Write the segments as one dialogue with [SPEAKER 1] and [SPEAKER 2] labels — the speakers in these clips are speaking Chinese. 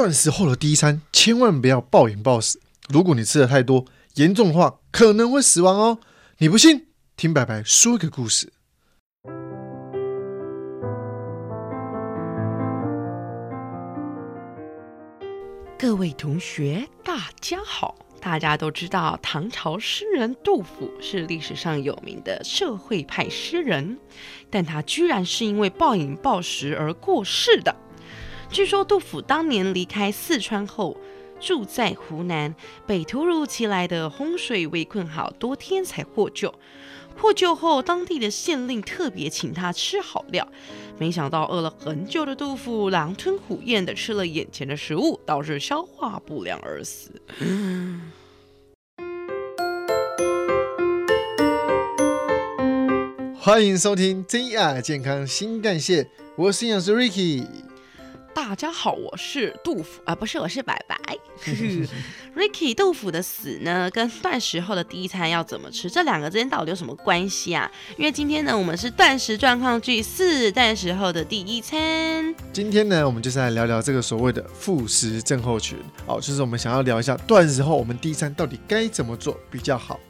[SPEAKER 1] 断食后的第一餐千万不要暴饮暴食，如果你吃的太多，严重的话可能会死亡哦。你不信？听白白说个故事。
[SPEAKER 2] 各位同学，大家好！大家都知道，唐朝诗人杜甫是历史上有名的社会派诗人，但他居然是因为暴饮暴食而过世的。据说杜甫当年离开四川后，住在湖南，被突如其来的洪水围困好多天才获救。获救后，当地的县令特别请他吃好料，没想到饿了很久的杜甫狼吞虎咽的吃了眼前的食物，导致消化不良而死。
[SPEAKER 1] 欢迎收听 JR 健康新干线，我是营养师 Ricky。
[SPEAKER 2] 大家好，我是杜甫啊，不是，我是白白。Ricky，杜甫的死呢，跟断食后的第一餐要怎么吃，这两个之间到底有什么关系啊？因为今天呢，我们是断食状况剧四，断食后的第一餐。
[SPEAKER 1] 今天呢，我们就是来聊聊这个所谓的复食症候群。哦，就是我们想要聊一下断食后我们第一餐到底该怎么做比较好。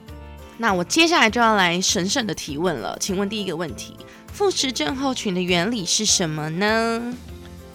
[SPEAKER 2] 那我接下来就要来神圣的提问了，请问第一个问题，复食症候群的原理是什么呢？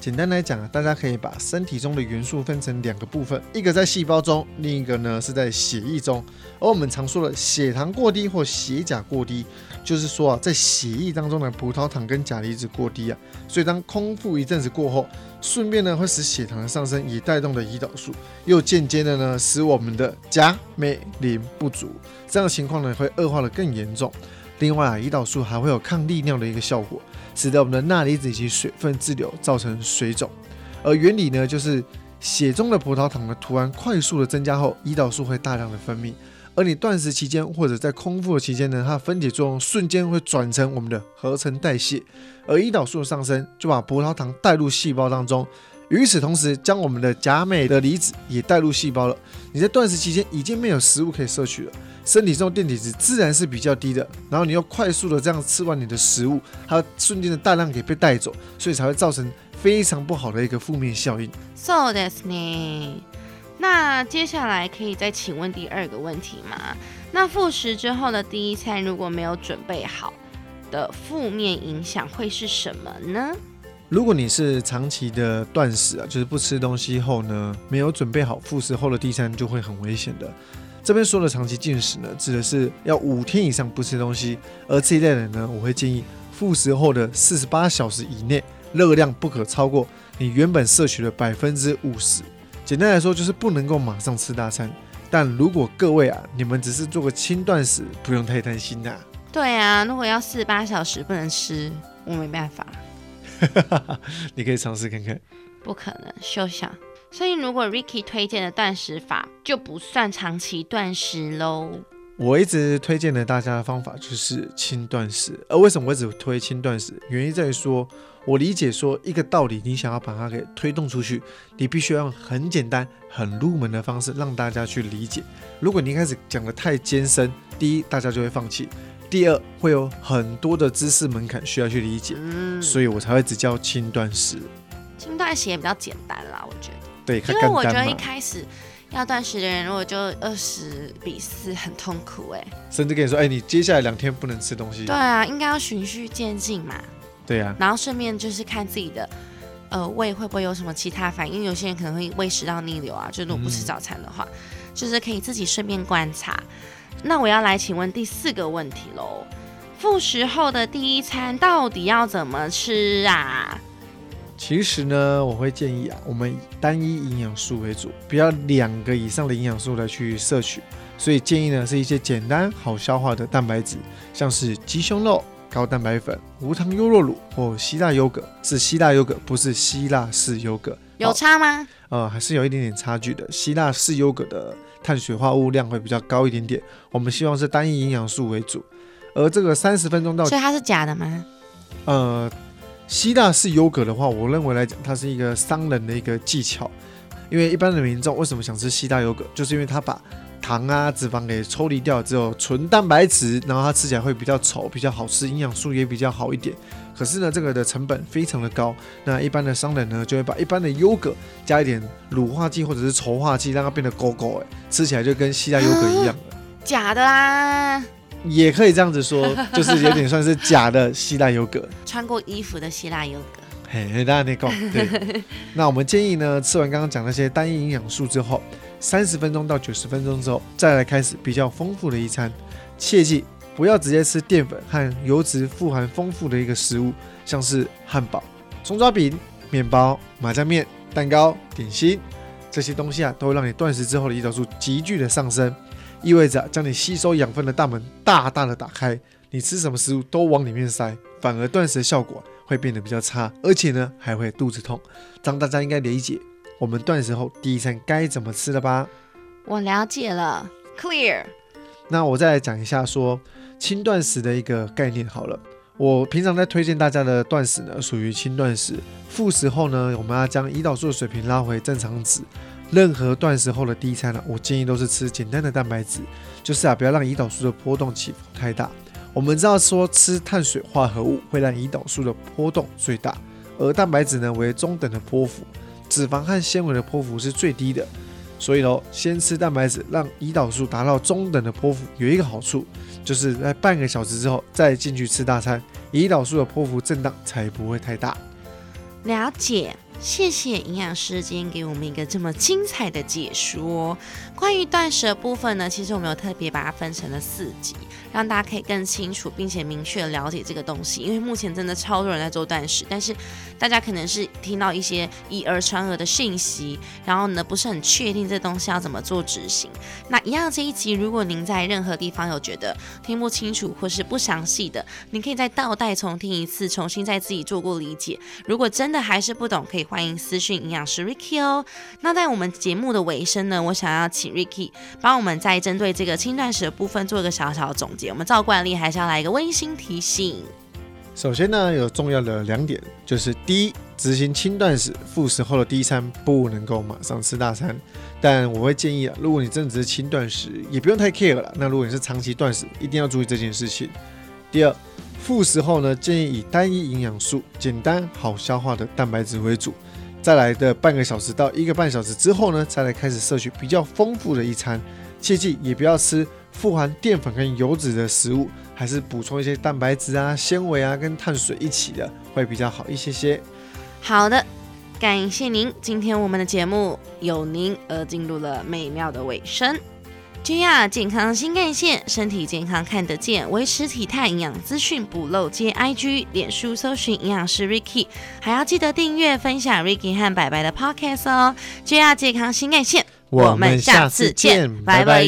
[SPEAKER 1] 简单来讲啊，大家可以把身体中的元素分成两个部分，一个在细胞中，另一个呢是在血液中。而我们常说的血糖过低或血钾过低，就是说啊，在血液当中的葡萄糖跟钾离子过低啊，所以当空腹一阵子过后，顺便呢会使血糖的上升，也带动了胰岛素，又间接的呢使我们的钾、镁、磷不足，这样的情况呢会恶化的更严重。另外啊，胰岛素还会有抗利尿的一个效果。使得我们的钠离子以及水分滞留，造成水肿。而原理呢，就是血中的葡萄糖的图案快速的增加后，胰岛素会大量的分泌。而你断食期间或者在空腹的期间呢，它分解作用瞬间会转成我们的合成代谢。而胰岛素的上升就把葡萄糖带入细胞当中，与此同时将我们的钾镁的离子也带入细胞了。你在断食期间已经没有食物可以摄取了。身体中电解质自然是比较低的，然后你又快速的这样吃完你的食物，它瞬间的大量给被带走，所以才会造成非常不好的一个负面效应。
[SPEAKER 2] So that's 呢？那接下来可以再请问第二个问题吗？那复食之后的第一餐如果没有准备好的负面影响会是什么呢？
[SPEAKER 1] 如果你是长期的断食啊，就是不吃东西后呢，没有准备好复食后的第一餐就会很危险的。这边说的长期进食呢，指的是要五天以上不吃东西，而这一类人呢，我会建议复食后的四十八小时以内，热量不可超过你原本摄取的百分之五十。简单来说，就是不能够马上吃大餐。但如果各位啊，你们只是做个轻断食，不用太担心呐。
[SPEAKER 2] 对啊，如果要四十八小时不能吃，我没办法。
[SPEAKER 1] 你可以尝试看看。
[SPEAKER 2] 不可能，休想。所以，如果 Ricky 推荐的断食法就不算长期断食喽。
[SPEAKER 1] 我一直推荐的大家的方法就是轻断食。而为什么我只推轻断食？原因在于说，我理解说一个道理，你想要把它给推动出去，你必须要用很简单、很入门的方式让大家去理解。如果你一开始讲的太艰深，第一大家就会放弃；第二会有很多的知识门槛需要去理解。嗯，所以我才会只教轻断食。
[SPEAKER 2] 轻断食也比较简单啦，我觉得。
[SPEAKER 1] 对，
[SPEAKER 2] 因为我觉得一开始要断食的人，如果就二十比四，很痛苦哎。
[SPEAKER 1] 甚至跟你说，哎，你接下来两天不能吃东西。
[SPEAKER 2] 对啊，应该要循序渐进嘛。
[SPEAKER 1] 对啊。
[SPEAKER 2] 然后顺便就是看自己的呃胃会不会有什么其他反应，有些人可能会胃食道逆流啊，就如果不吃早餐的话，就是可以自己顺便观察。那我要来请问第四个问题喽，复食后的第一餐到底要怎么吃啊？
[SPEAKER 1] 其实呢，我会建议啊，我们以单一营养素为主，不要两个以上的营养素来去摄取。所以建议呢，是一些简单好消化的蛋白质，像是鸡胸肉、高蛋白粉、无糖优酪乳或希腊优格，是希腊优格，不是希腊式优格。
[SPEAKER 2] 有差吗？
[SPEAKER 1] 呃，还是有一点点差距的。希腊式优格的碳水化物量会比较高一点点。我们希望是单一营养素为主。而这个三十分钟到，
[SPEAKER 2] 所以它是假的吗？
[SPEAKER 1] 呃。希腊式优格的话，我认为来讲，它是一个商人的一个技巧。因为一般的民众为什么想吃希腊优格，就是因为它把糖啊、脂肪给抽离掉，只有纯蛋白质，然后它吃起来会比较稠、比较好吃，营养素也比较好一点。可是呢，这个的成本非常的高。那一般的商人呢，就会把一般的优格加一点乳化剂或者是稠化剂，让它变得勾勾，哎，吃起来就跟希腊优格一样了。
[SPEAKER 2] 假的啦，
[SPEAKER 1] 也可以这样子说，就是有点算是假的希腊优格。
[SPEAKER 2] 穿过衣服的希腊优格。
[SPEAKER 1] 嘿，嘿，大家那个对。那我们建议呢，吃完刚刚讲那些单一营养素之后，三十分钟到九十分钟之后，再来开始比较丰富的一餐。切记不要直接吃淀粉和油脂富含丰富的一个食物，像是汉堡、葱抓饼、面包、麻酱面、蛋糕、点心这些东西啊，都会让你断食之后的胰岛素急剧的上升，意味着将你吸收养分的大门大大的打开，你吃什么食物都往里面塞，反而断食的效果会变得比较差，而且呢还会肚子痛。这样大家应该理解我们断食后第一餐该怎么吃了吧？
[SPEAKER 2] 我了解了，clear。
[SPEAKER 1] 那我再来讲一下说轻断食的一个概念好了。我平常在推荐大家的断食呢，属于轻断食。复食后呢，我们要将胰岛素的水平拉回正常值。任何断食后的第一餐呢，我建议都是吃简单的蛋白质，就是啊，不要让胰岛素的波动起伏太大。我们知道说吃碳水化合物会让胰岛素的波动最大，而蛋白质呢为中等的波幅，脂肪和纤维的波幅是最低的。所以呢，先吃蛋白质，让胰岛素达到中等的波幅，有一个好处，就是在半个小时之后再进去吃大餐，胰岛素的波幅震荡才不会太大。
[SPEAKER 2] 了解。谢谢营养师今天给我们一个这么精彩的解说。关于断食的部分呢，其实我们有特别把它分成了四集，让大家可以更清楚并且明确了解这个东西。因为目前真的超多人在做断食，但是大家可能是听到一些以讹传讹的讯息，然后呢不是很确定这东西要怎么做执行。那一样这一集，如果您在任何地方有觉得听不清楚或是不详细的，您可以再倒带重听一次，重新再自己做过理解。如果真的还是不懂，可以。欢迎私讯营养师 Ricky 哦。那在我们节目的尾声呢，我想要请 Ricky 帮我们再针对这个轻断食的部分做一个小小的总结。我们照惯例还是要来一个温馨提醒。
[SPEAKER 1] 首先呢，有重要的两点，就是第一，执行轻断食复食后的第一餐不能够马上吃大餐，但我会建议啊，如果你真的只是轻断食，也不用太 care 了。那如果你是长期断食，一定要注意这件事情。第二。复食后呢，建议以单一营养素、简单好消化的蛋白质为主。再来的半个小时到一个半小时之后呢，再来开始摄取比较丰富的一餐。切记也不要吃富含淀粉跟油脂的食物，还是补充一些蛋白质啊、纤维啊跟碳水一起的，会比较好一些些。
[SPEAKER 2] 好的，感谢您。今天我们的节目有您而进入了美妙的尾声。JR 健康新干线，身体健康看得见，维持体态营养资讯不漏接。IG、脸书搜寻营养师 Ricky，还要记得订阅分享 Ricky 和白白的 Podcast 哦。JR 健康新干线，
[SPEAKER 1] 我们下次见，拜拜。